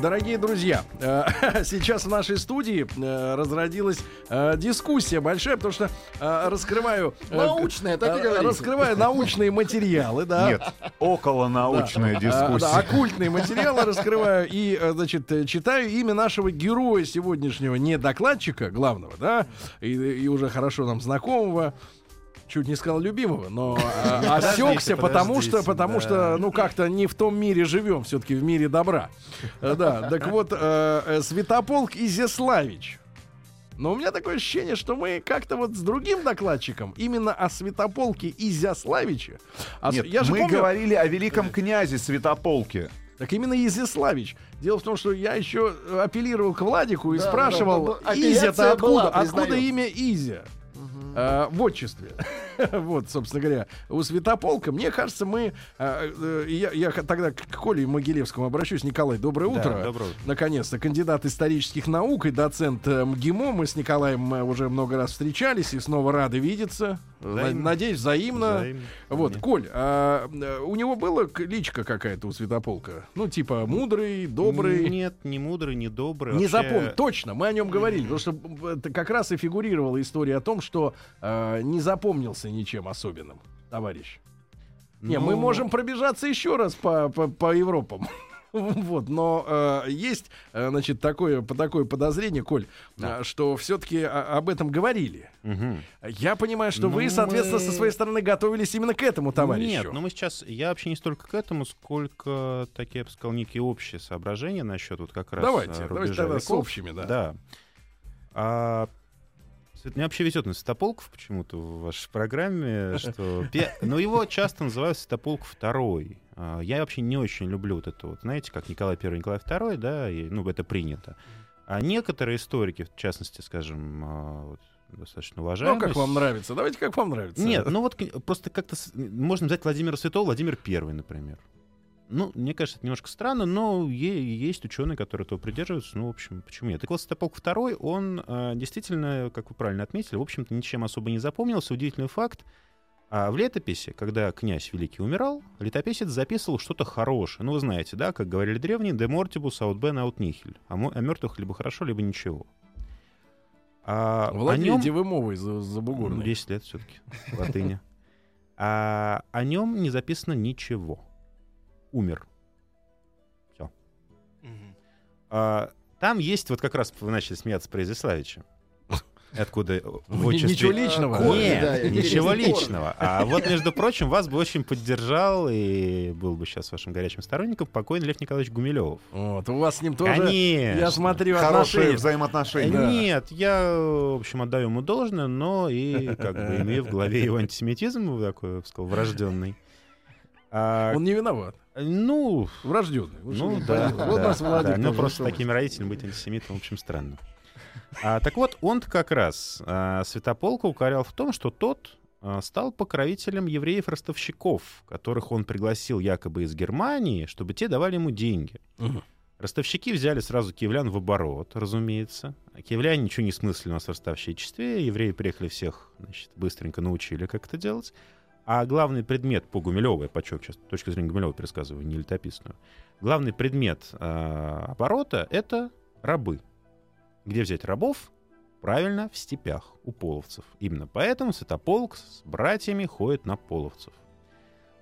Дорогие друзья, э, сейчас в нашей студии э, разродилась э, дискуссия большая, потому что раскрываю... Научная, так и говорите. Раскрываю научные материалы, да. Нет, около научная дискуссия. Да, оккультные материалы раскрываю и, значит, читаю имя нашего героя сегодняшнего, не докладчика главного, да, и, и уже хорошо нам знакомого, чуть не сказал любимого, но а, осекся, потому что, потому что, ну как-то не в том мире живем, все-таки в мире добра. Э, да, так вот, э, э, Святополк Изяславич. Но у меня такое ощущение, что мы как-то вот с другим докладчиком именно о Святополке Изяславиче. А Нет, я же мы помню... говорили о великом князе Святополке. Так именно Изяславич. Дело в том, что я еще апеллировал к Владику и да, спрашивал, да, да, Изя-то откуда? Откуда имя Изя? Э, в отчестве. вот, собственно говоря, у Святополка, мне кажется, мы... Э, э, я, я тогда к Коле Могилевскому обращусь. Николай, доброе утро. Да, доброе утро. Наконец-то, кандидат исторических наук и доцент э, МГИМО. Мы с Николаем уже много раз встречались и снова рады видеться. Взаимно. Надеюсь, взаимно. взаимно. Вот, Нет. Коль, а, у него была личка какая-то у Святополка? Ну, типа, мудрый, добрый? Нет, не мудрый, не добрый. Не вообще... запомнил. Точно, мы о нем говорили. Потому что как раз и фигурировала история о том, что э, не запомнился ничем особенным, товарищ. Ну... Не, мы ну, можем пробежаться еще раз по, по, по Европам. Вот, но э, есть, э, значит, такое, такое подозрение, Коль, да. э, что все-таки об этом говорили. Угу. Я понимаю, что ну, вы, соответственно, мы... со своей стороны готовились именно к этому, товарищу. Нет, ну мы сейчас, я вообще не столько к этому, сколько такие, я бы сказал, некие общие соображения насчет вот как раз Давайте, э, давайте тогда с общими, да. Да. А, мне вообще везет на Святополков почему-то в вашей программе, что... Но его часто называют Святополк второй. А, я вообще не очень люблю вот это вот, знаете, как Николай I, Николай II, да, и, ну, это принято. А некоторые историки, в частности, скажем, а, вот, достаточно уважаемые... Ну, как вам нравится? Давайте, как вам нравится. Нет, ну вот просто как-то... Можно взять Владимира Святого, Владимир I, например. Ну, мне кажется, это немножко странно, но есть ученые, которые этого придерживаются. Ну, в общем, почему нет? Так вот, Святополк II, он э, действительно, как вы правильно отметили, в общем-то, ничем особо не запомнился. Удивительный факт. А в летописи, когда князь Великий умирал, летописец записывал что-то хорошее. Ну, вы знаете, да, как говорили древние, «de mortibus aut ben aut nihil». О, о мертвых либо хорошо, либо ничего. А Владеете нем... вы мовой за, за бугурной. 10 лет все-таки в латыни. А о нем не записано ничего. Умер. Все. А, там есть, вот как раз вы начали смеяться про Изяславича. Откуда в отчестве... Ничего личного. Нет, да, ничего личного. А вот, между прочим, вас бы очень поддержал и был бы сейчас вашим горячим сторонником покойный Лев Николаевич Гумилев. Вот, у вас с ним тоже, Конечно. я смотрю, Хорошие взаимоотношения. Да. Нет, я, в общем, отдаю ему должное, но и как бы имею в голове его антисемитизм такой, я бы сказал, врожденный. А... Он не виноват. Ну, врожденный. Ну, да. Вот да, нас Владик да, Ну, просто такими родителями быть антисемитом, в общем, странно. А, так вот, он как раз а, Святополка укорял в том, что тот а, стал покровителем евреев-ростовщиков, которых он пригласил якобы из Германии, чтобы те давали ему деньги. Угу. Ростовщики взяли сразу киевлян в оборот, разумеется. А киевляне ничего не смыслили у нас в ростовщичестве. Евреи приехали всех, значит, быстренько научили, как это делать. А главный предмет по Гумилеву, я подчеркну сейчас, с точки зрения Гумилева пересказываю, не летописную, главный предмет э, оборота — это рабы. Где взять рабов? Правильно, в степях, у половцев. Именно поэтому Святополк с братьями ходит на половцев.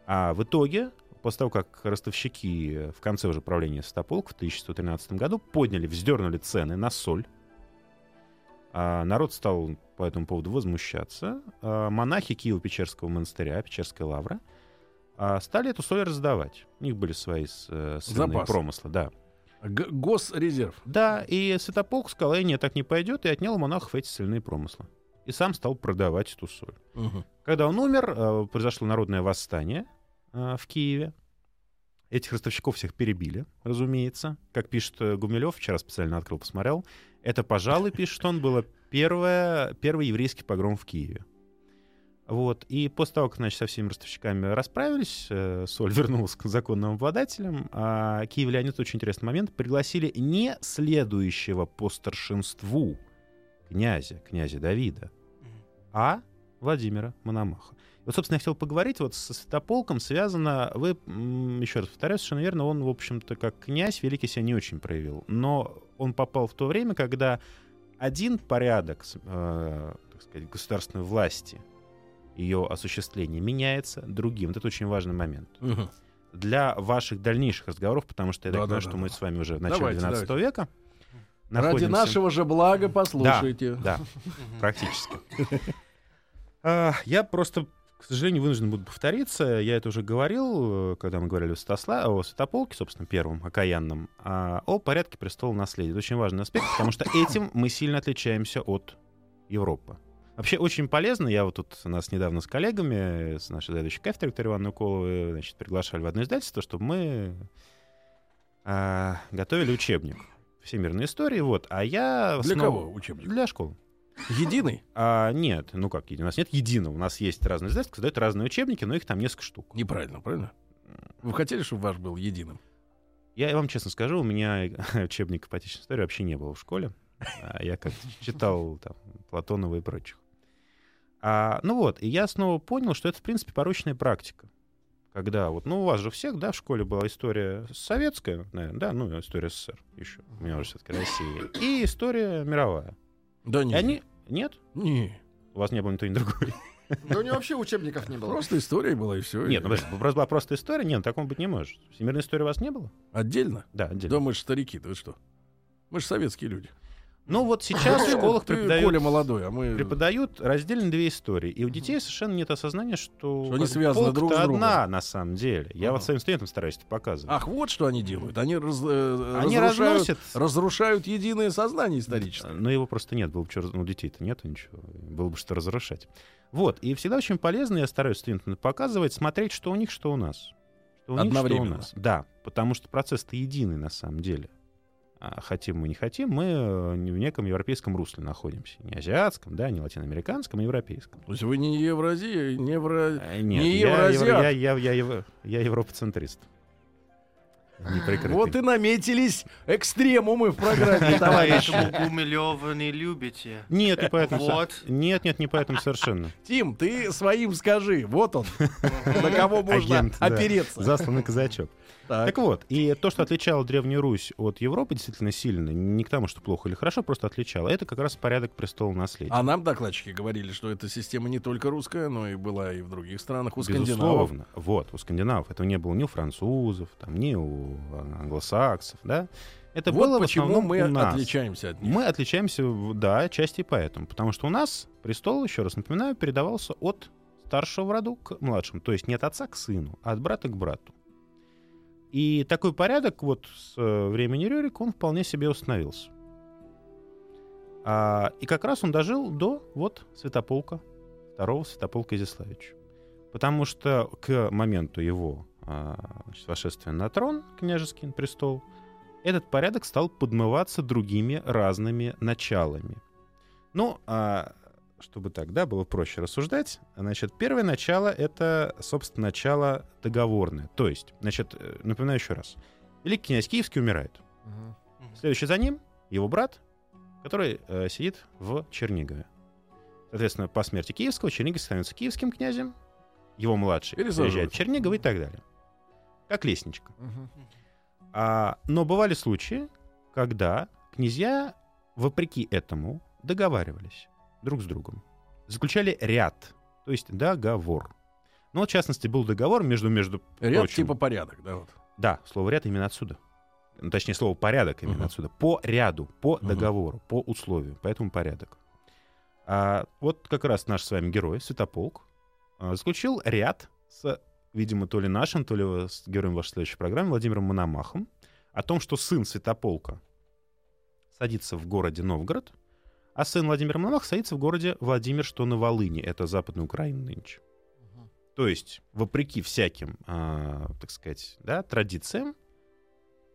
А в итоге, после того, как ростовщики в конце уже правления Святополка в 1113 году подняли, вздернули цены на соль, а народ стал по этому поводу возмущаться. А монахи Киево-Печерского монастыря, Печерская лавра, а стали эту соль раздавать. У них были свои э, промыслы, да. Г- госрезерв. Да, и Святополк сказал, нет, так не пойдет, и отнял у монахов эти соляные промыслы. И сам стал продавать эту соль. Угу. Когда он умер, э, произошло народное восстание э, в Киеве. Этих ростовщиков всех перебили, разумеется. Как пишет э, Гумилев, вчера специально открыл, посмотрел. Это, пожалуй, пишет он, было первое, первый еврейский погром в Киеве. Вот. И после того, как значит, со всеми ростовщиками расправились, э, соль вернулась к законным обладателям, а киевляне, это очень интересный момент, пригласили не следующего по старшинству князя, князя Давида, а Владимира Мономаха. Вот, собственно, я хотел поговорить, вот со Святополком связано, вы, еще раз повторяю, совершенно верно, он, в общем-то, как князь великий себя не очень проявил, но он попал в то время, когда один порядок, э, так сказать, государственной власти, ее осуществление меняется другим. Вот это очень важный момент. Угу. Для ваших дальнейших разговоров, потому что я да, так да, понимаю, да, что да. мы с вами уже в начале давайте, 12 давайте. века. Находимся... Ради нашего же блага послушайте. Да, да практически. А, я просто к сожалению, вынужден буду повториться. Я это уже говорил, э, когда мы говорили о, Святосла... о Святополке, собственно, первом, окаянном, а, о порядке престола наследия. Это очень важный аспект, потому что этим мы сильно отличаемся от Европы. Вообще очень полезно. Я вот тут нас недавно с коллегами, с нашей заведующей кафедрой Викторией Ивановной Уколовой, значит, приглашали в одно издательство, чтобы мы а, готовили учебник всемирной истории. Вот. А я... Для снова... кого учебник? Для школы. Единый? А, нет, ну как единый? У нас нет единого. У нас есть разные издательства, создают разные учебники, но их там несколько штук. Неправильно, правильно? Вы хотели, чтобы ваш был единым? Я вам честно скажу, у меня учебника по отечественной истории вообще не было в школе. А я как читал там Платонова и прочих. А, ну вот, и я снова понял, что это, в принципе, порочная практика. Когда вот, ну, у вас же всех, да, в школе была история советская, наверное, да, ну, история СССР еще, у меня уже все-таки Россия, и история мировая. Да нет. Они... Нет? Не. У вас не было ни то, ни другой. Да у него вообще учебников не было. Просто история была, и все. Нет, ну, была просто история. Нет, такого быть не может. Всемирной истории у вас не было? Отдельно? Да, отдельно. Да мы же старики, да вы что? Мы же советские люди. Ну вот сейчас в школах преподают... Коля молодой, а мы... Преподают раздельно две истории. И у детей совершенно нет осознания, что... Что они связаны друг с другом. одна на самом деле. Я ага. вот своим студентам стараюсь это показывать. Ах, вот что они делают. Они, раз, э, они разрушают, разносят... разрушают единое сознание историческое. Но его просто нет. Было бы что... Ну, детей-то нету ничего. Было бы что разрушать. Вот. И всегда очень полезно, я стараюсь студентам показывать, смотреть, что у них, что у нас. Что у них, что у нас. Да, потому что процесс-то единый на самом деле. А, хотим мы, не хотим, мы э, в неком европейском русле находимся. Не азиатском, да, не латиноамериканском, а европейском. То есть вы не Евразия, не евро... Э, нет, не я, я, я, я, я, я европоцентрист. Вот и наметились экстремумы в программе, товарищи. Поэтому Гумилева не любите. Нет, не поэтому. Вот. Нет, нет, не поэтому совершенно. Тим, ты своим скажи. Вот он, на кого можно опереться. Засланный казачок. Так. так вот, и то, что отличало Древнюю Русь от Европы действительно сильно, не к тому, что плохо или хорошо, просто отличало, это как раз порядок престола наследия. А нам докладчики говорили, что эта система не только русская, но и была и в других странах, у скандинавов. Безусловно. Вот, у скандинавов. Этого не было ни у французов, там, ни у англосаксов, да. Это вот было почему мы у нас. отличаемся от них. Мы отличаемся, да, части поэтому. Потому что у нас престол, еще раз напоминаю, передавался от старшего в роду к младшему. То есть не от отца к сыну, а от брата к брату. И такой порядок вот с э, времени Рюрика, он вполне себе установился. А, и как раз он дожил до вот Святополка, второго Святополка Изяславича. Потому что к моменту его а, значит, восшествия на трон, княжеский престол, этот порядок стал подмываться другими разными началами. Ну, а чтобы тогда было проще рассуждать, значит, первое начало — это, собственно, начало договорное. То есть, значит, э, напоминаю еще раз. Великий князь Киевский умирает. Угу. Следующий за ним его брат, который э, сидит в Чернигове. Соответственно, по смерти Киевского Чернигов становится киевским князем, его младший приезжает в Чернигов и так далее. Как лестничка. Угу. А, но бывали случаи, когда князья, вопреки этому, договаривались друг с другом. Заключали ряд, то есть договор. Ну, в частности, был договор между... между ряд прочим, типа порядок, да? Вот. Да, слово ряд именно отсюда. Ну, точнее, слово порядок именно uh-huh. отсюда. По ряду, по uh-huh. договору, по условию. Поэтому порядок. А, вот как раз наш с вами герой, Святополк, а, заключил ряд с, видимо, то ли нашим, то ли с героем вашей следующей программы, Владимиром Мономахом, о том, что сын Святополка садится в городе Новгород, а сын Владимира Мономаха садится в городе Владимир, что на Волыне. Это Западная Украина нынче. Угу. То есть, вопреки всяким, э, так сказать, да, традициям,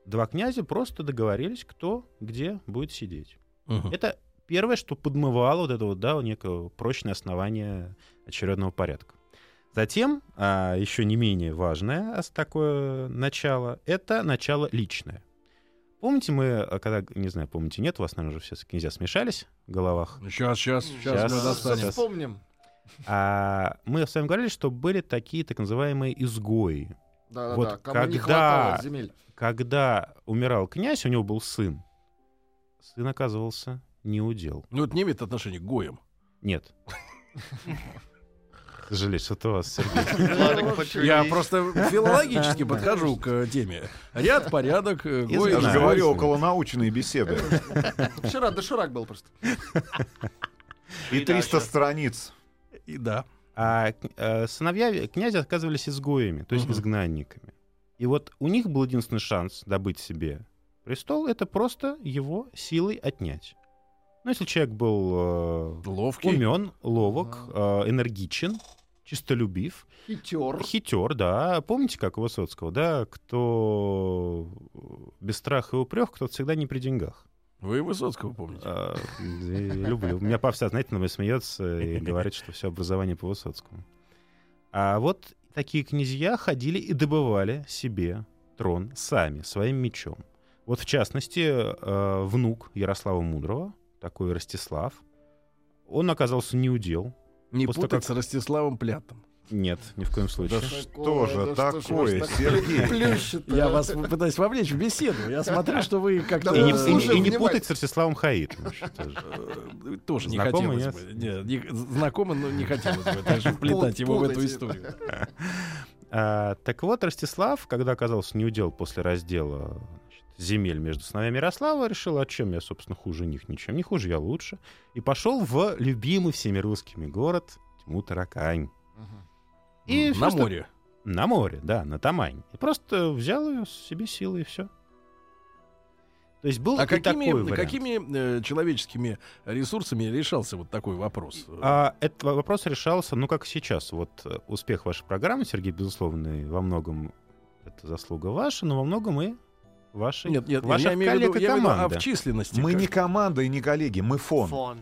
два князя просто договорились, кто где будет сидеть. Угу. Это первое, что подмывало вот это вот, да, некое прочное основание очередного порядка. Затем, а, еще не менее важное такое начало, это начало личное. Помните, мы, а, когда, не знаю, помните, нет, у вас, наверное, уже все князья смешались в головах? Сейчас, сейчас, сейчас, мы достанем. Вспомним. А, мы с вами говорили, что были такие так называемые изгои. Да, вот да, да. Кому когда, не хватало земель. Когда умирал князь, у него был сын. Сын оказывался не удел. Ну, это не имеет отношения к гоям. Нет. Сожалею, что у вас, Сергей. Я просто филологически подхожу к теме. Ряд, порядок, Я же говорю, около научной беседы. Вчера доширак был просто. И 300 страниц. И да. А э, сыновья князя оказывались изгоями, то есть изгнанниками. И вот у них был единственный шанс добыть себе престол, это просто его силой отнять. Ну, если человек был э, Ловкий. умен, ловок, э, энергичен, чистолюбив, Хитер. хитер, да. Помните, как у Высоцкого, да? Кто без страха и упрех, кто всегда не при деньгах. Вы Высоцкого помните? А, люблю. У меня папа всегда, знаете, на мной смеется и говорит, что все образование по Высоцкому. А вот такие князья ходили и добывали себе трон сами, своим мечом. Вот в частности, э, внук Ярослава Мудрого, такой Ростислав, он оказался неудел. Не после путать того, с Ростиславом Плятом. Нет, ни в коем случае. Что же Да что такое, так Сергей? Я вас пытаюсь вовлечь в беседу. Я смотрю, что вы как-то... И не, и не- путать с Ростиславом Хаитом. тоже. Э, Тоже не Знакомы, хотелось бы. Нет, не- знакомы, но не хотелось бы даже вплетать его в эту историю. А, так вот, Ростислав, когда оказался неудел после раздела земель между сыновьями Ярослава, решил, а чем я, собственно, хуже них? Ничем не хуже, я лучше. И пошел в любимый всеми русскими город Тьму-Таракань. И На всё, что- море. На море, да, на Тамань. И просто взял ее себе силой, и все. То есть был А и такой какими, вариант. какими э, человеческими ресурсами решался вот такой вопрос? А, этот во- вопрос решался, ну, как сейчас. Вот э, успех вашей программы, Сергей, безусловно, во многом это заслуга ваша, но во многом и вашей, Нет, нет, ваших я имею в коллег виду, и в виду, а команды. в численности. Мы как- не команда и не коллеги, мы фон. Фон.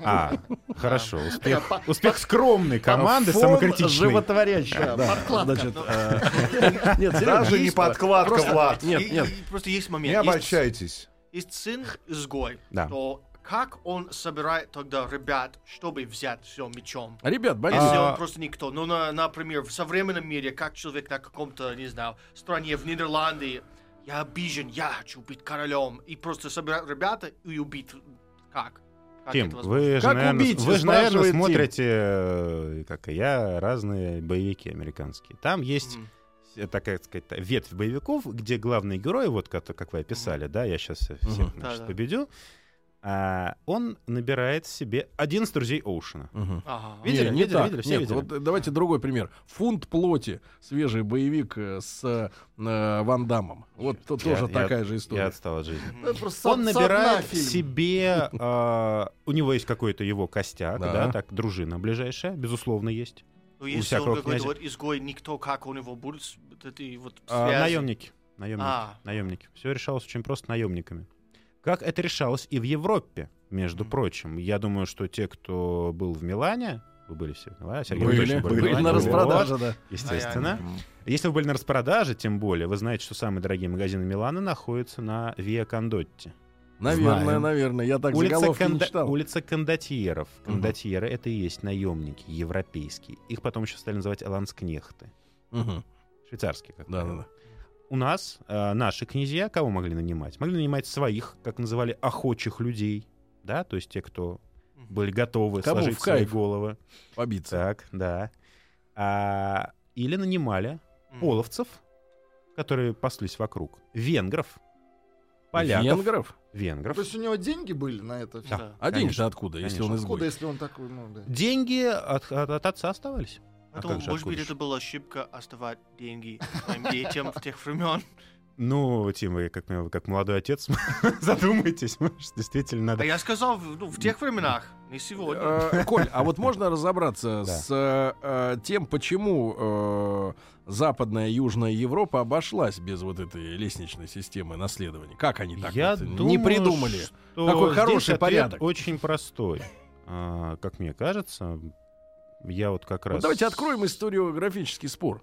А, хорошо. Успех, успех скромной команды, самокритичной. Да, подкладка. значит, э, Даже не подкладка, Влад. Нет, нет. Просто есть Не момент. Есть, обольщайтесь. есть сын изгой. Да. То как он собирает тогда ребят, чтобы взять все мечом? Ребят, Борис, Если А- он просто никто. Ну, на- например, в современном мире, как человек на каком-то, не знаю, стране в Нидерланде, я обижен, я хочу быть королем, и просто собирать ребята и убить. Как? Как Тим, вы же, Как наверное, убить, вы же, наверное, Тим. смотрите, э, как и я, разные боевики американские. Там есть э, такая, так сказать, ветвь боевиков, где главный герой, вот как, как вы описали, да, я сейчас всех Мгм. значит, победю, а, он набирает себе 11 друзей Оушена. Мгм. Ага. Видели? Не, не видели, так. видели, все Нет, видели? вот давайте другой пример. Фунт плоти, свежий боевик э, с э, Ван Дамом. Вот Я- тоже я- такая же Я история. отстал от жизни. Просто Он со- набирает фильм. себе, а, у него есть какой-то его костяк, Да. да. так, дружина ближайшая, безусловно, есть. Ну, у если он какой-то вот изгой, никто, как у него будет, вот эти вот А, наемники. Наемники. А. наемники. Все решалось очень просто наемниками. Как это решалось и в Европе, между Мгм. прочим. Я думаю, что те, кто был в Милане, вы были все в Милане, Сергей, Были, были были Милане, на распродаже, да. Естественно. Если вы были на распродаже, тем более, вы знаете, что самые дорогие магазины Милана находятся на Виа Кондотти. Наверное, Знаем. наверное. Я так улица, заголовки не конда- читал. улица кондотьеров. Кондотьеры — это и есть наемники европейские. Их потом еще стали называть ланскнехты. Мгм. Швейцарские, как Да, да, да. У нас э, наши князья кого могли нанимать? Могли нанимать своих, как называли, охочих людей, да, то есть те, кто были готовы Кому сложить в свои головы. Побиться. Так, да. А, или нанимали Мгм. половцев, которые паслись вокруг, венгров, поляков, Венгров? венгров. То есть у него деньги были на это все? Да. А деньги-то откуда, если Конечно. он Откуда, изгой? если он такой, ну, да. Деньги от, от- от отца оставались. А Поэтому, как же, может быть, это была ошибка оставать деньги своим детям в тех времен. Ну, Тим, вы как, как молодой отец задумайтесь, может, действительно надо... А я сказал, ну, в тех временах, не сегодня. Э, Коль, а вот можно разобраться с э, тем, почему э, Западная и Южная Европа обошлась без вот этой лестничной системы наследования? Как они так я вот думаю, не придумали? Что Такой хороший порядок. очень простой. А, как мне кажется, я вот как раз... Вот давайте откроем историографический спор.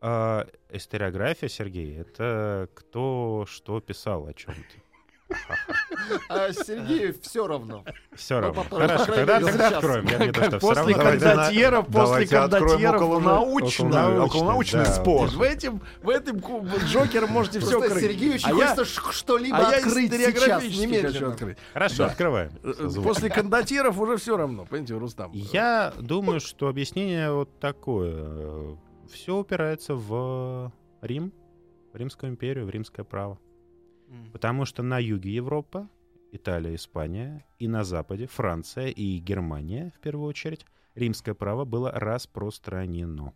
А, историография, Сергей, это кто что писал о чем-то. А Сергею все равно. Все равно. Хорошо, тогда, тогда откроем. Я не то, после равно. кондотьеров, после кондотьеров уже- околонаучный, спор. В этим, в этом Джокером можете все Просто крыть. Сергею очень А я- хочется что-либо А открыть сейчас, немедленно. открыть. Хорошо, открываем. Э, После кондотьеров уже все равно, понимаете, Рустам. Я думаю, что объяснение вот такое. Все упирается в Рим, в Римскую империю, в римское право. Потому что на юге Европы, Италия, Испания, и на западе, Франция и Германия, в первую очередь, римское право было распространено.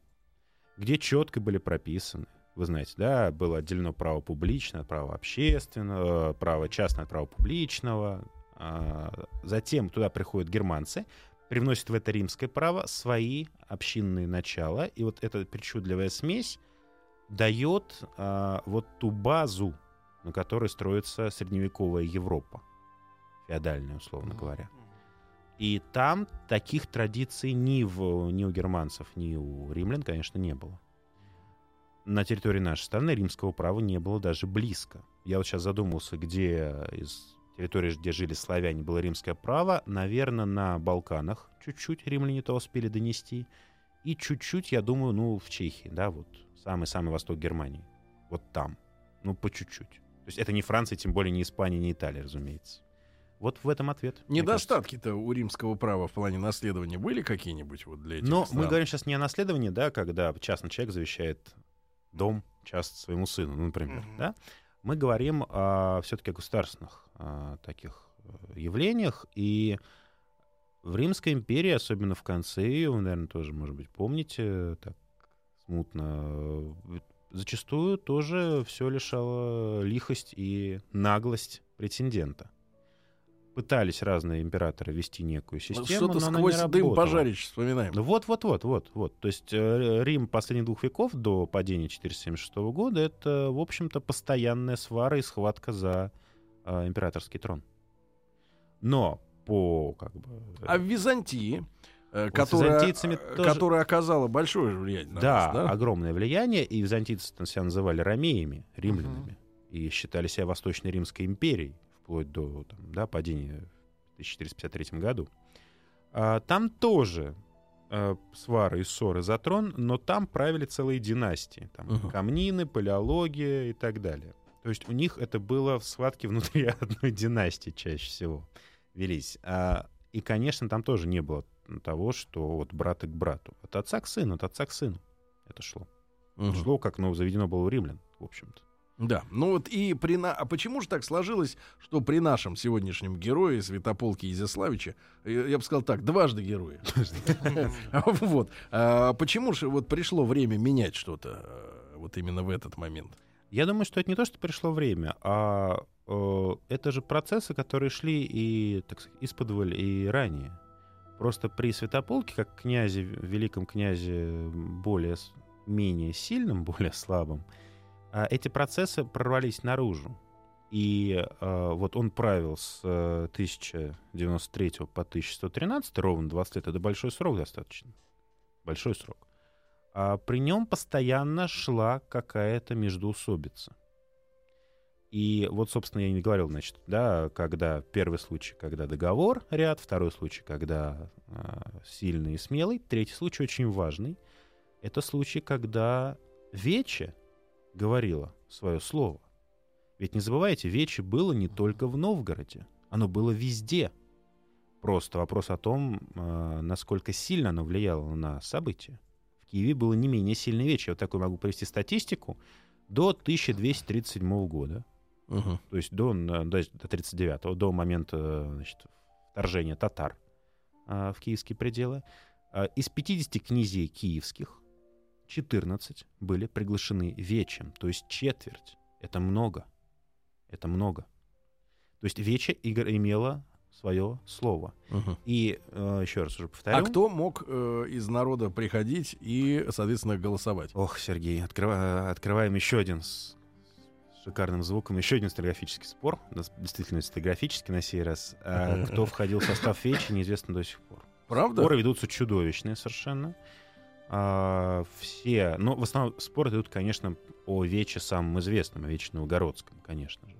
Где четко были прописаны, вы знаете, да, было отделено право публичное, право общественного, право частное, от права публичного. А, Затем туда приходят германцы, привносят в это римское право свои общинные начала, и вот эта причудливая смесь дает а, вот ту базу, на которой строится средневековая Европа, феодальная, условно говоря. И там таких традиций ни, в, ни у германцев, ни у римлян, конечно, не было. На территории нашей страны римского права не было даже близко. Я вот сейчас задумался, где из территории, где жили славяне, было римское право. Наверное, на Балканах чуть-чуть римляне-то успели донести. И чуть-чуть, я думаю, ну, в Чехии, да, вот самый-самый восток Германии. Вот там. Ну, по чуть-чуть. То есть это не Франция, тем более не Испания, не Италия, разумеется. Вот в этом ответ. Недостатки-то у римского права в плане наследования были какие-нибудь вот для этих Но стран? мы говорим сейчас не о наследовании, да, когда частный человек завещает дом часто своему сыну, ну, например, Мгм. да. Мы говорим о, все-таки о государственных а, таких э, явлениях, и в Римской империи, особенно в конце ее, вы, наверное, тоже, может быть, помните, так смутно, э, зачастую тоже все лишало лихость и наглость претендента. Пытались разные императоры вести некую систему, Что-то но она не сквозь дым пожарить вспоминаем. Ну вот, вот, вот, вот, вот. То есть э, Рим последних двух веков до падения 476 года это, в общем-то, постоянная свара и схватка за э, императорский трон. Но по как бы э, А в Византии, э, которая, э, тоже- которая оказала большое влияние на да, нас, да? огромное влияние, и византийцы себя называли ромеями, римлянами, и считали себя Восточной Римской империей вплоть до там, да, падения в 1453 году. А, там тоже э, свары и ссоры за трон, но там правили целые династии. Там Мгм. камнины, палеология и так далее. То есть у них это было в схватке внутри одной династии чаще всего велись. А, и, конечно, там тоже не было того, что вот брата к брату. От отца к сыну, от отца к сыну это шло. Мгм. Шло, как ну, заведено было у римлян, в общем-то. Да, ну вот и при на... А почему же так сложилось, что при нашем сегодняшнем герое Святополке Изяславиче, э, я бы сказал так, дважды герое. Вот. А Почему же вот пришло время менять что-то э, вот именно в этот момент? Я думаю, что это не то, что пришло время, а э, это же процессы, которые шли и, так сказать, исподволь и ранее. Просто при Святополке, как князе, великом князе, более, менее сильным, более слабым, а, эти процессы прорвались наружу. И э, вот он правил с э, 1093 по 1113, ровно 20 лет, это большой срок достаточно. Большой срок. А при нем постоянно шла какая-то междоусобица. И вот, собственно, я не говорил, значит, да, когда первый случай, когда договор ряд, второй случай, когда а, сильный и смелый, третий случай очень важный. Это случай, когда Вече говорила свое слово. Ведь не забывайте, Вече было не только в Новгороде, оно было везде. Просто вопрос о том, а, насколько сильно оно влияло на события. В Киеве было не менее сильное Вече. Я вот такую могу привести статистику. До 1237 года то есть до, до 39-го, до момента значит, вторжения татар а, в киевские пределы. А, из 50 князей киевских 14 были приглашены вечем, то есть четверть. Это много. Это много. То есть Вече имела свое слово. Угу. И э, еще раз уже повторю. А кто мог э, из народа приходить и, соответственно, голосовать? Ох, Сергей, открыва, открываем еще один с шикарным звуком, еще один стилографический спор. Действительно, стилографический на сей раз. А, кто входил в состав Вечи, неизвестно до сих пор. Правда? Споры ведутся чудовищные совершенно. А, все, но в основном споры идут, конечно, о Вече самым известном, о Вече Новгородском, конечно же.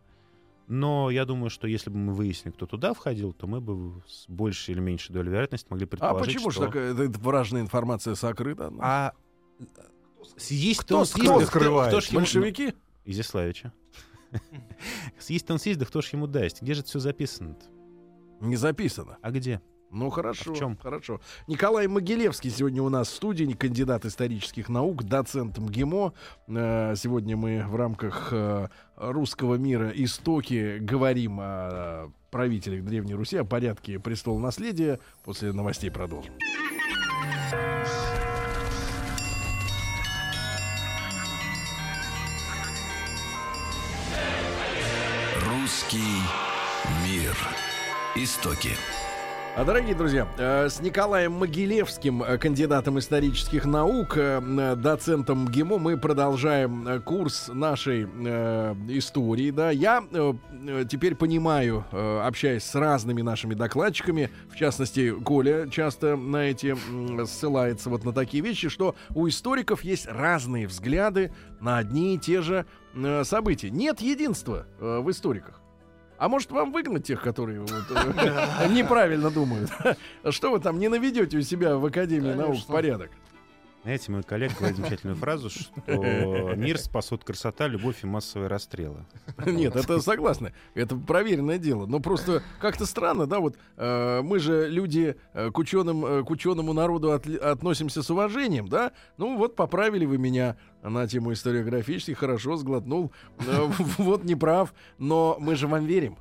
Но я думаю, что если бы мы выяснили, кто туда входил, то мы бы с большей или меньшей долей вероятности могли а предположить, А почему что... же такая важная информация сокрыта? А есть кто, он кто скрывает? Кто, кто Большевики? Изяславича. Съесть он съесть, да кто ж ему даст? Где же это все записано-то? Не записано. А где? Ну хорошо, а в чем? хорошо. Николай Могилевский сегодня у нас в студии, кандидат исторических наук, доцент МГИМО. Э, сегодня мы в рамках э, русского мира истоки говорим о правителях Древней Руси, о порядке престола наследия. После новостей продолжим. Истоки. А, дорогие друзья, э, с Николаем Могилевским, э, кандидатом исторических наук, э, доцентом ГИМО, мы продолжаем курс нашей истории. Да. Я теперь понимаю, общаясь с разными нашими докладчиками, в частности, Коля часто на эти ссылается вот на такие вещи, что у историков есть разные взгляды на одни и те же события. Нет единства в историках. А может вам выгнать тех, которые э, неправильно думают? Что вы там не наведете у себя в Академии наук порядок? Знаете, мой коллега говорит замечательную фразу, что мир спасут красота, любовь и массовые расстрелы. Нет, это согласна. Это проверенное дело. Но просто как-то странно, да, вот э, мы же люди э, к, ученым, э, к ученому народу от, относимся с уважением, да? Ну вот поправили вы меня на тему историографической, хорошо, сглотнул. Э, вот не прав, но мы же вам верим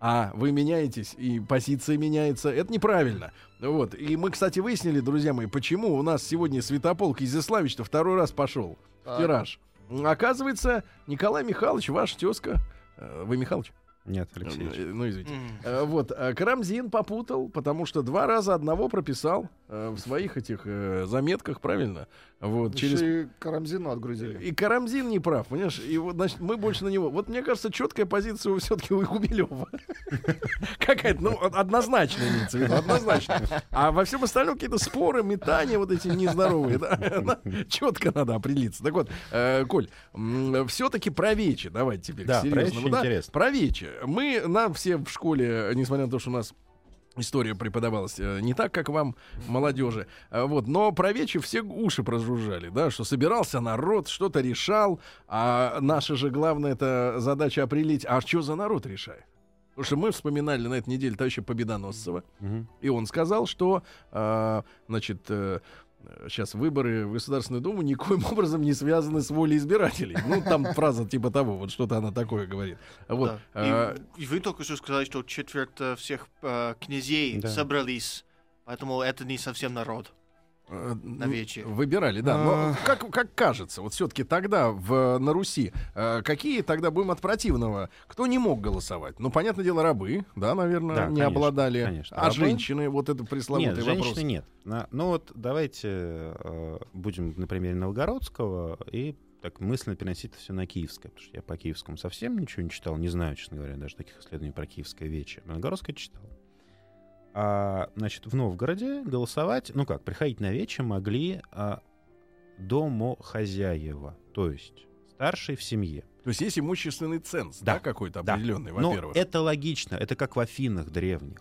а вы меняетесь, и позиция меняется. Это неправильно. Вот. И мы, кстати, выяснили, друзья мои, почему у нас сегодня Святополк Изяславич-то второй раз пошел в тираж. Оказывается, Николай Михайлович, ваш тезка. Э, вы Михайлович? Нет, Алексеевич. Э, ну, извините. Mm. Вот, Карамзин попутал, потому что два раза одного прописал в своих этих заметках, правильно? Вот, Еще через... и Карамзину отгрузили. И Карамзин не прав, понимаешь? И вот, значит, мы больше на него... Вот мне кажется, четкая позиция все-таки у Гумилева. Какая-то, ну, однозначно имеется в виду, однозначно. А во всем остальном какие-то споры, метания вот эти нездоровые, да? Четко надо определиться. Так вот, э, Коль, все-таки про Вечи, давайте теперь да, серьезному. Да, интересно. Про Вечи. Мы, нам все в школе, несмотря на то, что у нас История преподавалась э, не так, как вам, молодежи. А вот, но про вечи все уши прожужжали, да, что собирался народ, что-то решал, а наша же главная это задача определить, а что за народ решает? Потому что мы вспоминали на этой неделе товарища Победоносцева, угу. и он сказал, что, э, значит, э, сейчас выборы в Государственную Думу никоим образом не связаны с волей избирателей. Ну, там фраза типа того, вот что-то она такое говорит. Вот. Да. А, и, и вы только что сказали, что четверть э, всех э, князей да. собрались, поэтому это не совсем народ. Э, на вече. Выбирали, да. Но а. как, как кажется, вот все-таки тогда в, на Руси э, какие тогда будем от противного? Кто не мог голосовать? Ну, понятное дело, рабы, да, наверное, да, не конечно, обладали. Конечно. А рабы? женщины, вот это пресловутый нет, вопрос. женщины нет. Ну вот давайте э, будем на примере Новгородского и так мысленно переносить это все на киевское, потому что я по киевскому совсем ничего не читал, не знаю, честно говоря, даже таких исследований про киевское вече. Новгородское читал. А, значит, в Новгороде голосовать, ну как, приходить на вечер могли а, домохозяева, то есть старший в семье. То есть есть имущественный ценз, да, да какой-то определенный, да. во-первых. Но это логично, это как в Афинах древних.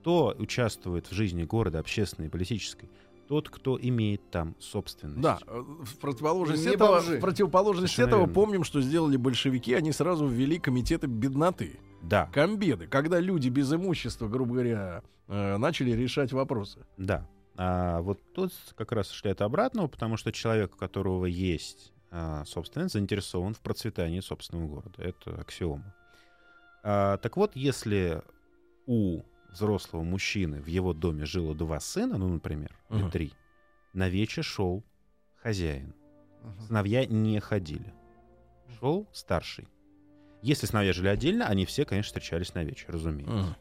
Кто участвует в жизни города, общественной, политической? Тот, кто имеет там собственность. Да, э, в противоположность этого, в противоположность этого помним, что сделали большевики, они сразу ввели комитеты бедноты. Да. Комбеды, когда люди без имущества, грубо говоря, э, начали решать вопросы. Да. А вот тут как раз шли это обратного, потому что человек, у которого есть а, собственность, заинтересован в процветании собственного города. Это аксиома. А, так вот, если у взрослого мужчины в его доме жило два сына, ну, например, uh-huh. или три, на вече шел хозяин. Uh-huh. Сыновья не ходили. Шел старший. Если сыновья жили отдельно, они все, конечно, встречались на вечер, разумеется. Mm.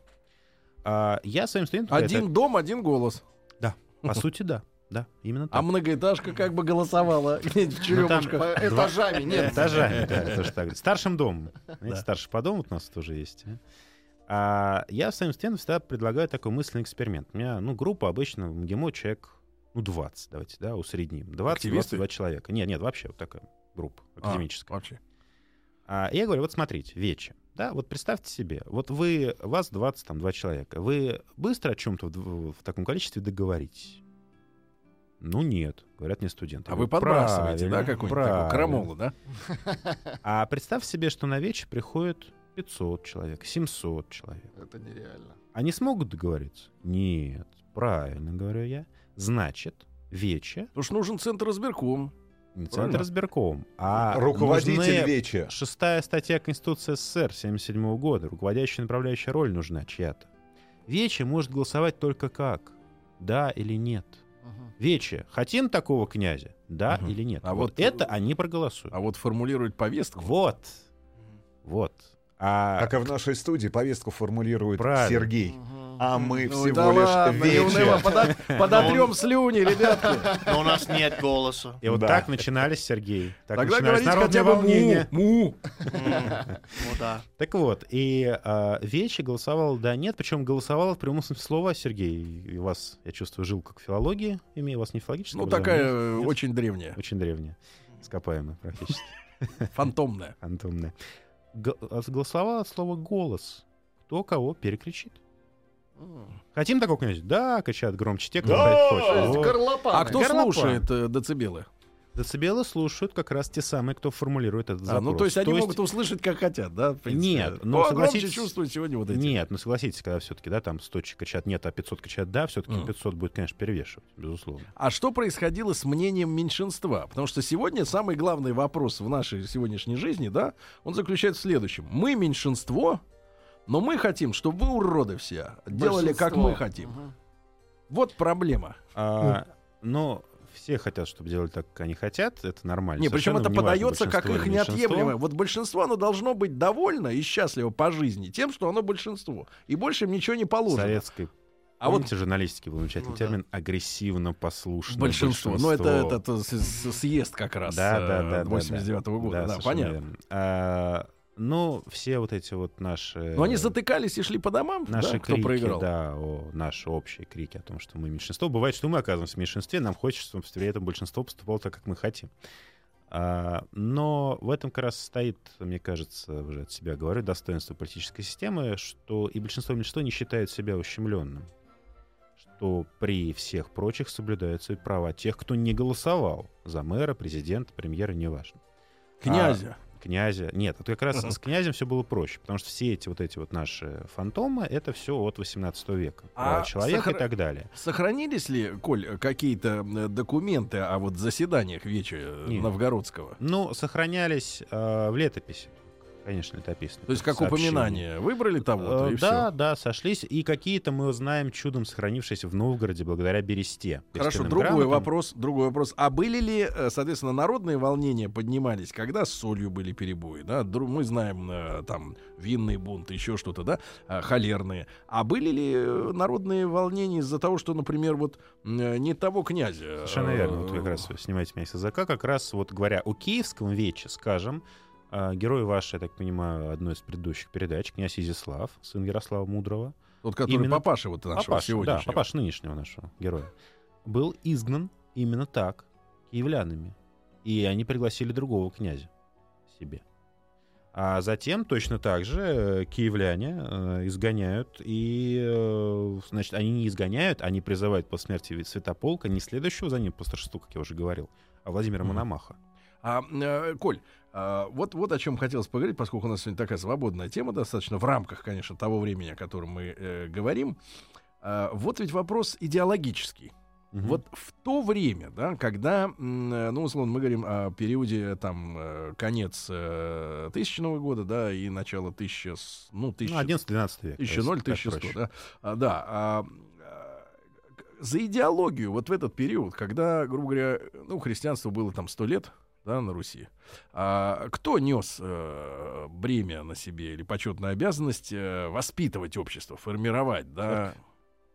А, я своим студентам... Один это... дом, один голос. Да, по сути, да. Да, именно так. А многоэтажка как бы голосовала в ну, черемушках. Этажами, нет. Этажами, да, тоже так. Старшим домом. Старший по дому у нас тоже есть. А я своим студентам всегда предлагаю такой мысленный эксперимент. У меня, ну, группа обычно в МГИМО человек, ну, 20, давайте, да, усредним. 20-22 человека. Нет, нет, вообще вот такая группа а, академическая. А, вообще. А, я говорю, вот смотрите, вечер. Да, вот представьте себе, вот вы, вас 20, там, два человека, вы быстро о чем-то в, в таком количестве договоритесь? Ну нет, говорят мне студенты. А вы подбрасываете, да, какую-нибудь крамолу, да? А представь себе, что на вечер приходит 500 человек, 700 человек. Это нереально. Они смогут договориться? Нет, правильно говорю я. Значит, вече... Потому что нужен центр избирком. Не центр избирком, а руководитель вече. Шестая статья Конституции СССР 1977 года. Руководящая направляющая роль нужна чья-то. Вече может голосовать только как? Да или нет? Угу. Вече, хотим такого князя? Да угу. или нет? А вот, вот это они проголосуют. А вот формулировать повестку? Вот. Вот. А... Как и в нашей студии повестку формулирует Правильно. Сергей. Угу а мы ну, всего да лишь ладно, вечер. Подот, подотрем слюни, ребятки. Но у нас нет голоса. И вот да. так начинались, Сергей. Так Тогда говорите хотя бы волнение. му. Ну да. Так вот, и а, Вечи голосовал да нет, причем голосовал в прямом смысле слова Сергей. У вас, я чувствую, жил как филологии, имею у вас не филологическая. Ну такая очень древняя. Очень древняя. Скопаемая практически. Фантомная. Фантомная. Голосовало слово «голос». Кто кого перекричит. Хотим такого князя? Да, кричат громче те, кто да, хочет. Горлопаны. А кто Горлопан. слушает э, децибелы? Децибелы слушают как раз те самые, кто формулирует этот запрос. А, ну то есть они то есть... могут услышать, как хотят, да? Нет, но ну, согласитесь... чувствуют сегодня вот эти. Нет, ну согласитесь, когда все-таки, да, там 100 кричат нет, а 500 кричат да, все-таки mm. 500 будет, конечно, перевешивать, безусловно. А что происходило с мнением меньшинства? Потому что сегодня самый главный вопрос в нашей сегодняшней жизни, да, он заключается в следующем. Мы меньшинство, но мы хотим, чтобы вы, уроды все, делали, как мы хотим. Угу. Вот проблема. А, но все хотят, чтобы делали так, как они хотят, это нормально. Не, причем это подается как их неотъемлемое. Вот большинство, оно должно быть довольно и счастливо по жизни тем, что оно большинство. И больше им ничего не положено. Советской а Помните, вот журналистики был замечательный ну, термин да. агрессивно послушное большинство. большинство. Ну, это, это, это съезд как раз да, да, да, 89 -го года. Да, да понятно. А, ну, все вот эти вот наши... Но они затыкались и шли по домам, наши да? Кто крики, проиграл? Да, о, наши общие крики о том, что мы меньшинство. Бывает, что мы оказываемся в меньшинстве, нам хочется, чтобы при этом большинство поступало так, как мы хотим. А, но в этом как раз стоит, мне кажется, уже от себя говорю, достоинство политической системы, что и большинство и меньшинство не считают себя ущемленным. Что при всех прочих соблюдаются и права тех, кто не голосовал за мэра, президента, премьера, неважно. Князя. А, князя. Нет, вот как раз с князем все было проще, потому что все эти вот эти вот наши фантомы, это все от 18 века. А человек сохра... и так далее. Сохранились ли, Коль, какие-то документы о вот заседаниях Веча Нет. Новгородского? Ну, сохранялись э, в летописи конечно, летописные. То есть как сообщения. упоминание. Выбрали того-то, э, и Да, все. да, сошлись. И какие-то мы узнаем чудом сохранившиеся в Новгороде благодаря Бересте. Хорошо, другой грамотам. вопрос, другой вопрос. А были ли, э, соответственно, народные волнения поднимались, когда с солью были перебои, да? Мы знаем э, там винный бунт, еще что-то, да, холерные. А были ли народные волнения из-за того, что, например, вот не того князя? Совершенно верно. Вот как раз снимайте меня с языка. Как раз вот говоря о киевском вече, скажем, герой ваш, я так понимаю, одной из предыдущих передач, князь Изяслав, сын Ярослава Мудрого. Тот, который именно... папаша вот нашего папаша, сегодняшнего. Да, папаша нынешнего нашего героя. Был изгнан именно так, киевлянами. И они пригласили другого князя себе. А затем точно так же э, киевляне э, изгоняют, и, э, значит, они не изгоняют, они призывают по смерти Святополка не следующего за ним по старшеству, как я уже говорил, а Владимира mm-hmm. Мономаха. А, Коль, а, вот, вот о чем хотелось поговорить, поскольку у нас сегодня такая свободная тема, достаточно в рамках, конечно, того времени, о котором мы э, говорим. А, вот ведь вопрос идеологический. Угу. Вот в то время, да, когда, ну, условно, мы говорим о периоде, там, э, конец э, тысячного года, да, и начало тысяча, ну, тысяча... Ну, 11-12 век. 1000, 1100, да. А, да, а, за идеологию вот в этот период, когда, грубо говоря, ну, христианство было там сто лет, да, на Руси. А кто нес э, бремя на себе или почетную обязанность э, воспитывать общество, формировать, да?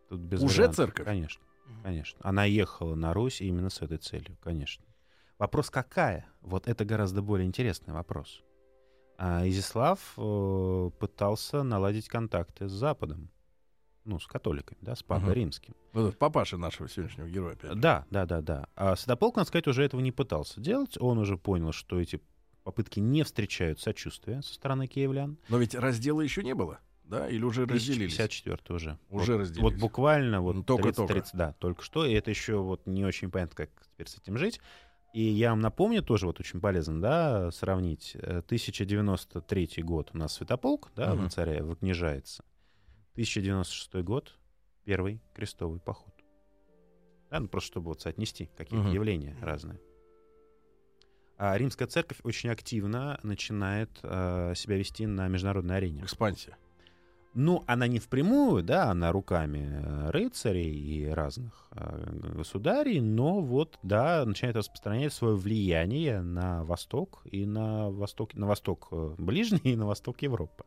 Тут без Уже вариантов. церковь? Конечно, конечно. Она ехала на Русь именно с этой целью, конечно. Вопрос какая? Вот это гораздо более интересный вопрос. А Изяслав э, пытался наладить контакты с Западом ну, с католиками, да, с папой угу. римским. Вот папаша нашего сегодняшнего героя, опять. Да, да, да, да. А Святополк, надо сказать, уже этого не пытался делать. Он уже понял, что эти попытки не встречают сочувствия со стороны киевлян. Но ведь раздела еще не было, да? Или уже разделились? 54 уже. Уже вот, разделились. Вот буквально вот только, 30, только. 30, да, только что. И это еще вот не очень понятно, как теперь с этим жить. И я вам напомню, тоже вот очень полезно, да, сравнить. 1093 э, год у нас Святополк, да, угу. в царе выкнижается. 1096 год, первый крестовый поход. Да, ну просто чтобы вот соотнести какие-то угу. явления разные. А римская церковь очень активно начинает э, себя вести на международной арене. Экспансия. Ну, она не впрямую, да, она руками э, рыцарей и разных э, государей, но вот, да, начинает распространять свое влияние на Восток и на Восток, на Восток э, Ближний и на Восток Европы.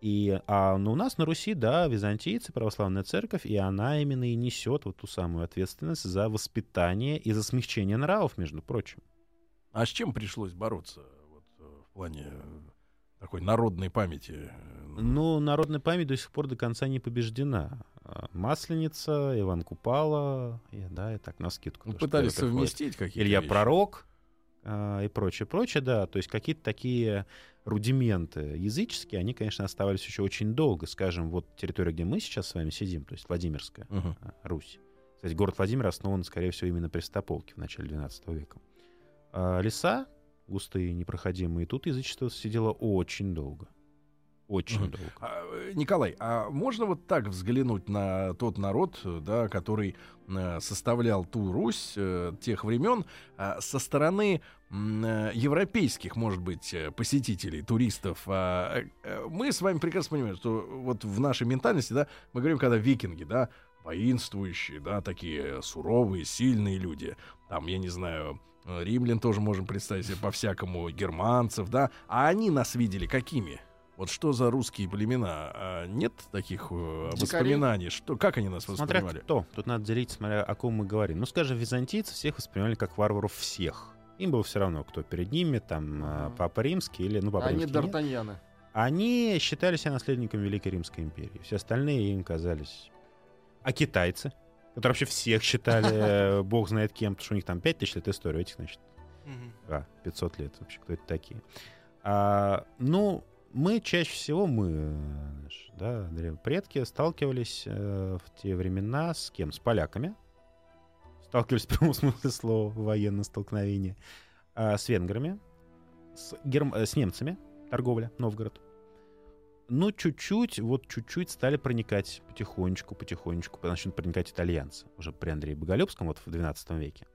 И, а ну, у нас на Руси, да, византийцы, православная церковь, и она именно и несет вот ту самую ответственность за воспитание и за смягчение нравов, между прочим. А с чем пришлось бороться вот, э, в плане такой народной памяти? Ну, народная память до сих пор до конца не побеждена. А, Масленица, Иван Купала, и, да, и так на скидку. Ну, пытались совместить какие-то Илья вещи. Пророк и прочее, прочее, да. То есть какие-то такие рудименты языческие, они, конечно, оставались еще очень долго. Скажем, вот территория, где мы сейчас с вами сидим, то есть Владимирская uh-huh. Русь. Кстати, город Владимир основан, скорее всего, именно при Стополке в начале XII века. А леса густые, непроходимые, тут язычество сидело очень долго. Очень mm. долго. А, Николай, а можно вот так взглянуть на тот народ, да, который э, составлял ту Русь э, тех времен э, со стороны э, европейских, может быть, э, посетителей, туристов? А, э, мы с вами прекрасно понимаем, что вот в нашей ментальности, да, мы говорим, когда викинги, да, воинствующие, да, такие суровые, сильные люди. Там, я не знаю, римлян тоже можем представить себе по-всякому, германцев, да. А они нас видели какими? Вот что за русские племена? А нет таких э, воспоминаний? Что, как они нас смотря воспринимали? кто. Тут надо делить, смотря о ком мы говорим. Ну, скажем, византийцы всех воспринимали как варваров всех. Им было все равно, кто перед ними, там, mm. Папа Римский или, ну, Папа Они Римский Д'Артаньяны. Нет. Они считали себя наследником Великой Римской империи. Все остальные им казались... А китайцы, которые вообще всех считали, бог знает кем, потому что у них там 5000 лет истории, этих, значит, а, 500 лет вообще, кто это такие. А, ну, мы чаще всего, мы, да, предки, сталкивались э, в те времена с кем? С поляками. Сталкивались в прямом смысле слова, военное столкновение. А, с венграми, с, герм... Э, с немцами, торговля, Новгород. Ну, чуть-чуть, вот чуть-чуть стали проникать потихонечку, потихонечку, начнут проникать итальянцы. Уже при Андрее Боголюбском, вот в XII веке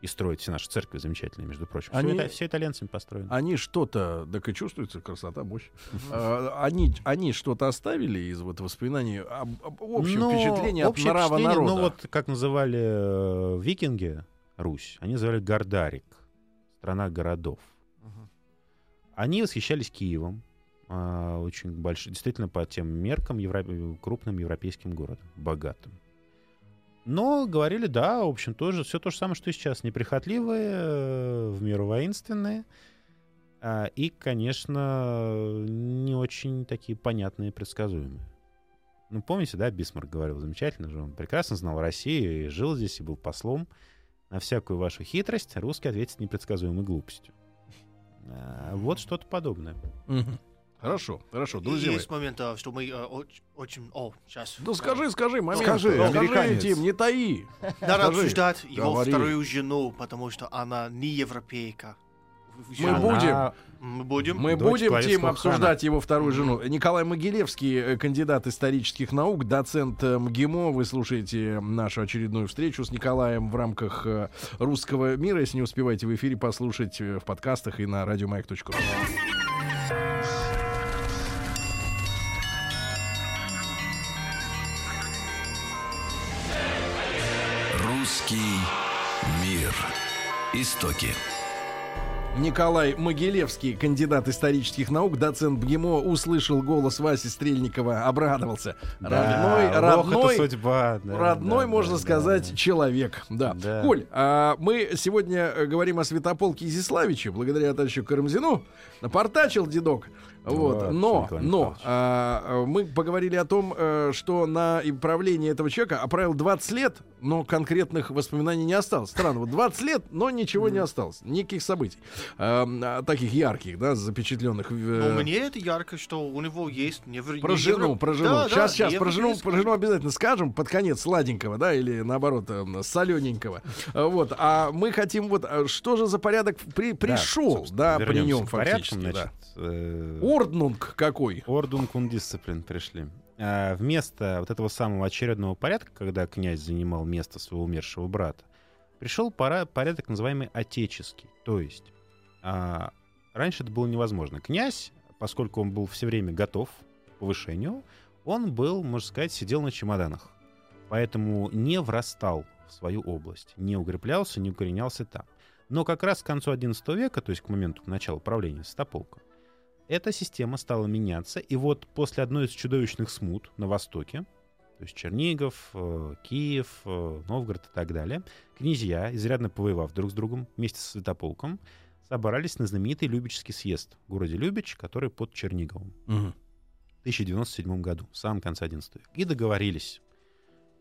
и строить все наши церкви замечательные, между прочим. Они, все, это, все итальянцами построено. Они что-то, так и чувствуется красота, мощь. А, они, они что-то оставили из вот воспоминаний об, об общем но, впечатлении от нрава народа. Ну вот как называли э, викинги Русь, они называли Гордарик, страна городов. Угу. Они восхищались Киевом, э, очень большим, действительно по тем меркам евро, крупным европейским городом, богатым. Но говорили, да, в общем, тоже все то же самое, что и сейчас. Неприхотливые, э, в меру воинственные. А, и, конечно, не очень такие понятные и предсказуемые. Ну, помните, да, Бисмарк говорил замечательно же, он прекрасно знал Россию и жил здесь, и был послом. На всякую вашу хитрость русский ответит непредсказуемой глупостью. А, вот что-то подобное. Хорошо, хорошо, друзья. Есть мои. момент, что мы э, очень... О, сейчас. Ну скажи, скажи, момент. Скажи, ну, скажи, Тим, не таи. Надо скажи. обсуждать его Говори. вторую жену, потому что она не европейка. Мы она... будем. Мы будем. Мы будем, Тим, обсуждать его вторую жену. Николай Могилевский, э, кандидат исторических наук, доцент э, МГИМО. Вы слушаете нашу очередную встречу с Николаем в рамках русского мира. Если не успеваете в эфире послушать в подкастах и на радиомаяк.ру. Истоки. Николай Могилевский, кандидат исторических наук, доцент БГИМО, услышал голос Васи Стрельникова, обрадовался. Да, родной, родной, судьба. Да, родной, да, можно да, сказать, да. человек. Да. да. Коль, а мы сегодня говорим о Святополке Изиславиче, благодаря товарищу Карамзину. Напортачил дедок. Вот. Но, но а, мы поговорили о том, э, что на правление этого человека оправил 20 лет, но конкретных воспоминаний не осталось. Странно, вот 20 лет, но ничего не осталось. Никаких событий. А, таких ярких, да, запечатленных. Но мне это ярко, что у него есть невр... Про жену, про жену. Да, сейчас, да, сейчас, про жену, про жену обязательно скажем под конец сладенького, да, или наоборот, э, солененького. Вот. А мы хотим вот, э, что же за порядок при, пришел, да, да при нем фактически. Порядком, значит, да. Орднунг какой? Орднунг und дисциплин пришли. А вместо вот этого самого очередного порядка, когда князь занимал место своего умершего брата, пришел пора, порядок, называемый отеческий. То есть а, раньше это было невозможно. Князь, поскольку он был все время готов к повышению, он был, можно сказать, сидел на чемоданах. Поэтому не врастал в свою область, не укреплялся, не укоренялся там. Но как раз к концу XI века, то есть к моменту начала правления Стополка, эта система стала меняться, и вот после одной из чудовищных смут на Востоке, то есть Чернигов, э, Киев, э, Новгород и так далее, князья, изрядно повоевав друг с другом вместе с Святополком, собрались на знаменитый Любический съезд в городе Любич, который под Черниговым. Угу. В 1097 году, в самом конце XI века. И договорились,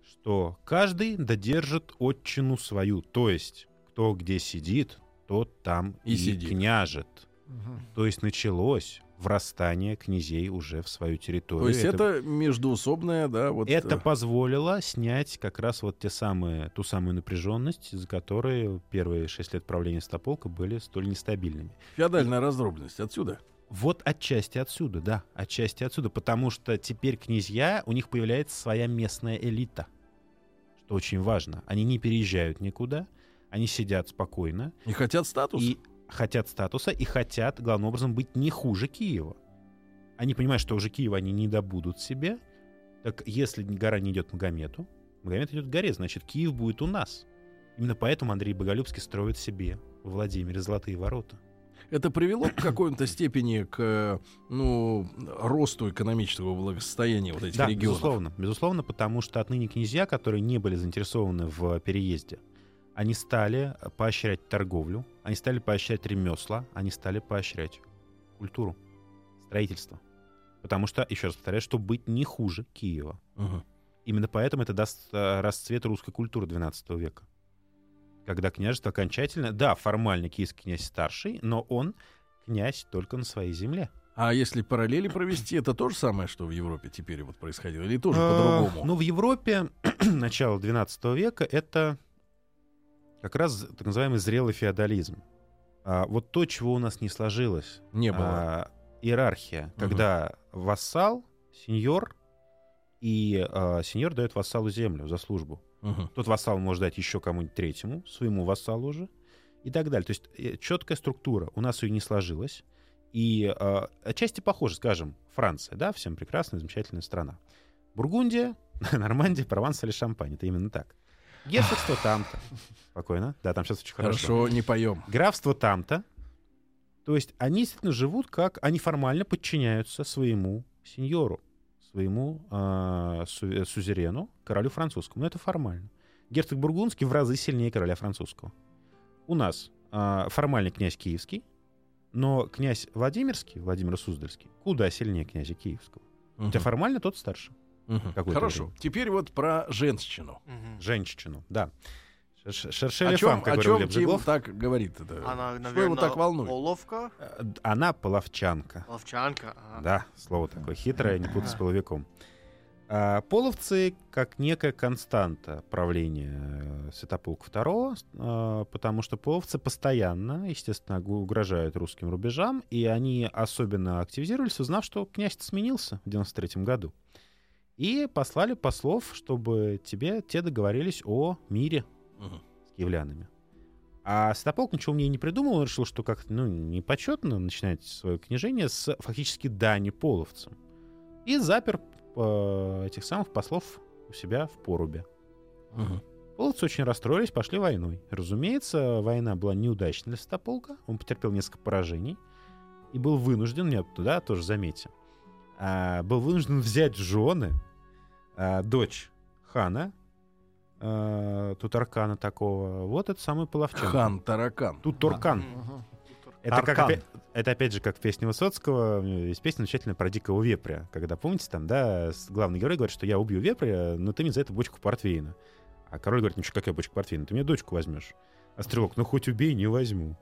что каждый додержит отчину свою, то есть кто где сидит, тот там и, и сидит. княжет. Угу. То есть началось врастание князей уже в свою территорию. То есть это, это междуусобное, да? Вот... Это э, позволило снять как раз вот те самые, ту самую напряженность, из-за которой первые шесть лет правления Стополка были столь нестабильными. Феодальная раздробленность отсюда? Вот отчасти отсюда, да, отчасти отсюда, потому что теперь князья, у них появляется своя местная элита, что очень важно. Они не переезжают никуда, они сидят спокойно. И хотят статус. И хотят статуса и хотят, главным образом, быть не хуже Киева. Они понимают, что уже Киева они не добудут себе. Так если гора не идет Магомету, Магомед идет к горе, значит, Киев будет у нас. Именно поэтому Андрей Боголюбский строит себе в Владимире золотые ворота. Это привело к какой-то степени к ну, росту экономического благосостояния вот этих да, регионов? безусловно. Безусловно, потому что отныне князья, которые не были заинтересованы в переезде, они стали поощрять торговлю, они стали поощрять ремесла, они стали поощрять культуру, строительство. Потому что, еще раз повторяю, что быть не хуже Киева. Угу. Именно поэтому это даст э, расцвет русской культуры XII века. Когда княжество окончательно... Да, формально киевский князь старший, но он князь только на своей земле. А если параллели провести, это то же самое, что в Европе теперь вот происходило? Или тоже по-другому? Ну, в Европе начало XII века — это как раз так называемый зрелый феодализм. А, вот то, чего у нас не сложилось. Не было. А, иерархия, угу. когда вассал, сеньор, и а, сеньор дает вассалу землю за службу. Угу. Тот вассал может дать еще кому-нибудь третьему, своему вассалу уже, и так далее. То есть э, четкая структура. У нас ее не сложилась. И э, отчасти похоже, скажем, Франция, да, всем прекрасная, замечательная страна. Бургундия, Нормандия, Прованс или Шампань. Это именно так. Герцогство там-то. Спокойно. Да, там сейчас очень хорошо. Хорошо, не поем. Графство там-то. То есть они действительно живут как... Они формально подчиняются своему сеньору, своему э, су, сузерену, королю французскому. Но это формально. Герцог Бургундский в разы сильнее короля французского. У нас э, формальный князь киевский, но князь Владимирский, Владимир Суздальский, куда сильнее князя киевского. Угу. Хотя формально тот старше. Угу. Хорошо. Время. Теперь вот про женщину. Угу. Женщину, да. Шершель о чем, о чем Тим так говорит? Это? Она, наверное, Что его так волнует? Половка? Э, она половчанка. Половчанка. Ага. Да, слово такое хитрое, не путать с половиком. А, половцы как некая константа правления э, Святополка II, а, потому что половцы постоянно, естественно, угрожают русским рубежам, и они особенно активизировались, узнав, что князь сменился в 93 году. И послали послов, чтобы тебе, те договорились о мире угу. с киевлянами. А Святополк ничего мне не придумал, он решил, что как-то ну, непочетно начинать свое княжение с фактически дани половцам. И запер э, этих самых послов у себя в порубе. Угу. Половцы очень расстроились, пошли войной. Разумеется, война была неудачной для Святополка. Он потерпел несколько поражений и был вынужден, нет, туда тоже заметьте, а, был вынужден взять жены а, дочь хана, а, Тутаркана такого. Вот это самый Половчан. Хан Таракан. Тутаркан. Это, как, это опять же как в песне Высоцкого, есть песня замечательная про дикого вепря, когда, помните, там, да, главный герой говорит, что я убью вепря, но ты мне за это бочку портвейна. А король говорит, ну что, какая бочка портвейна, ты мне дочку возьмешь. А стрелок, ну хоть убей, не возьму.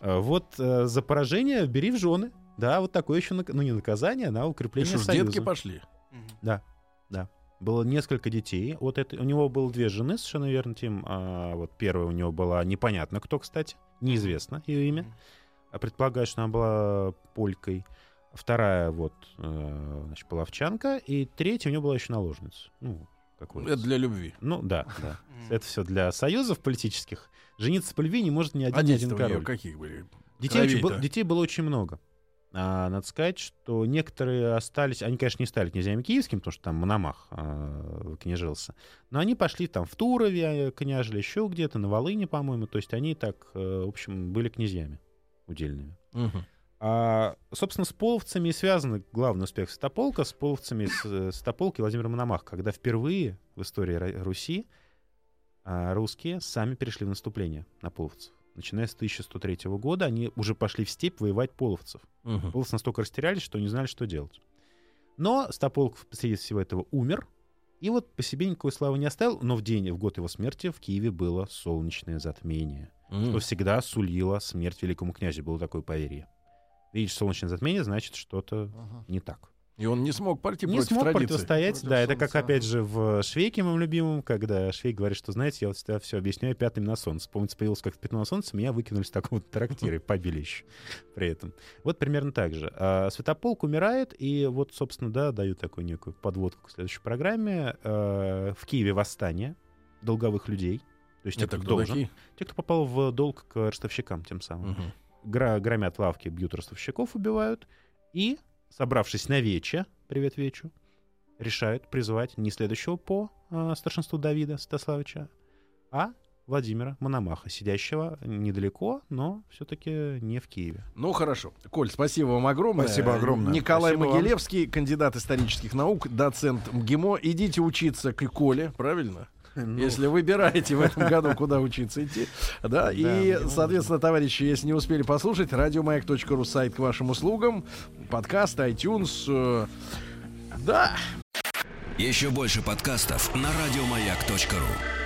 А, вот э, за поражение бери в жены. Да, вот такое еще, ну не наказание, а укрепление союза. детки пошли. Да, да. Было несколько детей. Вот это, у него было две жены, совершенно верно, Тим. А, вот первая у него была непонятно кто, кстати. Неизвестно ее имя. А предполагаю, что она была полькой. Вторая вот, э, значит, половчанка. И третья у него была еще наложница. Ну, какой Это для любви. Ну, да, да. Это все для союзов политических. Жениться по любви не может ни один, а ни один король. каких были? Детей, очень, детей было очень много. А, надо сказать, что некоторые остались, они, конечно, не стали князьями киевскими, потому что там Мономах а, княжился, но они пошли там в Турове, княжили еще где-то, на Волыне, по-моему, то есть они так, э, в общем, были князьями удельными. Угу. А, собственно, с половцами и связан главный успех Святополка, с половцами с Святополки Владимира Мономах, когда впервые в истории Руси а, русские сами перешли в наступление на половцев. Начиная с 1103 года они уже пошли в степь воевать половцев. Угу. Половцы настолько растерялись, что не знали, что делать. Но Стополк среди всего этого умер, и вот по себе никакой славы не оставил, но в день, в год его смерти в Киеве было солнечное затмение, mm. что всегда сулило смерть великому князю, было такое поверье. Видишь солнечное затмение, значит, что-то uh-huh. не так. И он не смог пойти не против смог традиции. противостоять, против да, солнца. это как, опять же, в Швейке, моем любимом, когда Швейк говорит, что, знаете, я вот всегда все объясняю пятым на солнце. Помните, появился как в пятно на солнце, меня выкинули с такого трактира и побили еще при этом. Вот примерно так же. А Святополк умирает, и вот, собственно, да, даю такую некую подводку к следующей программе. А, в Киеве восстание долговых людей. То есть это кто должен. Такие? Те, кто попал в долг к ростовщикам тем самым. Угу. Гра громят лавки, бьют ростовщиков, убивают. И, собравшись на вече, привет вечу, решают призвать не следующего по э, старшинству Давида Святославича, а Владимира Мономаха, сидящего недалеко, но все-таки не в Киеве. Ну хорошо. Коль, спасибо вам огромное. Спасибо огромное. Николай спасибо Могилевский, вам. кандидат исторических наук, доцент МГИМО. Идите учиться к Коле, правильно? Ну. Если выбираете в этом году, куда учиться идти. Да, и, соответственно, товарищи, если не успели послушать, радиомаяк.ру сайт к вашим услугам, подкаст, iTunes. Э, да. Еще больше подкастов на радиомаяк.ру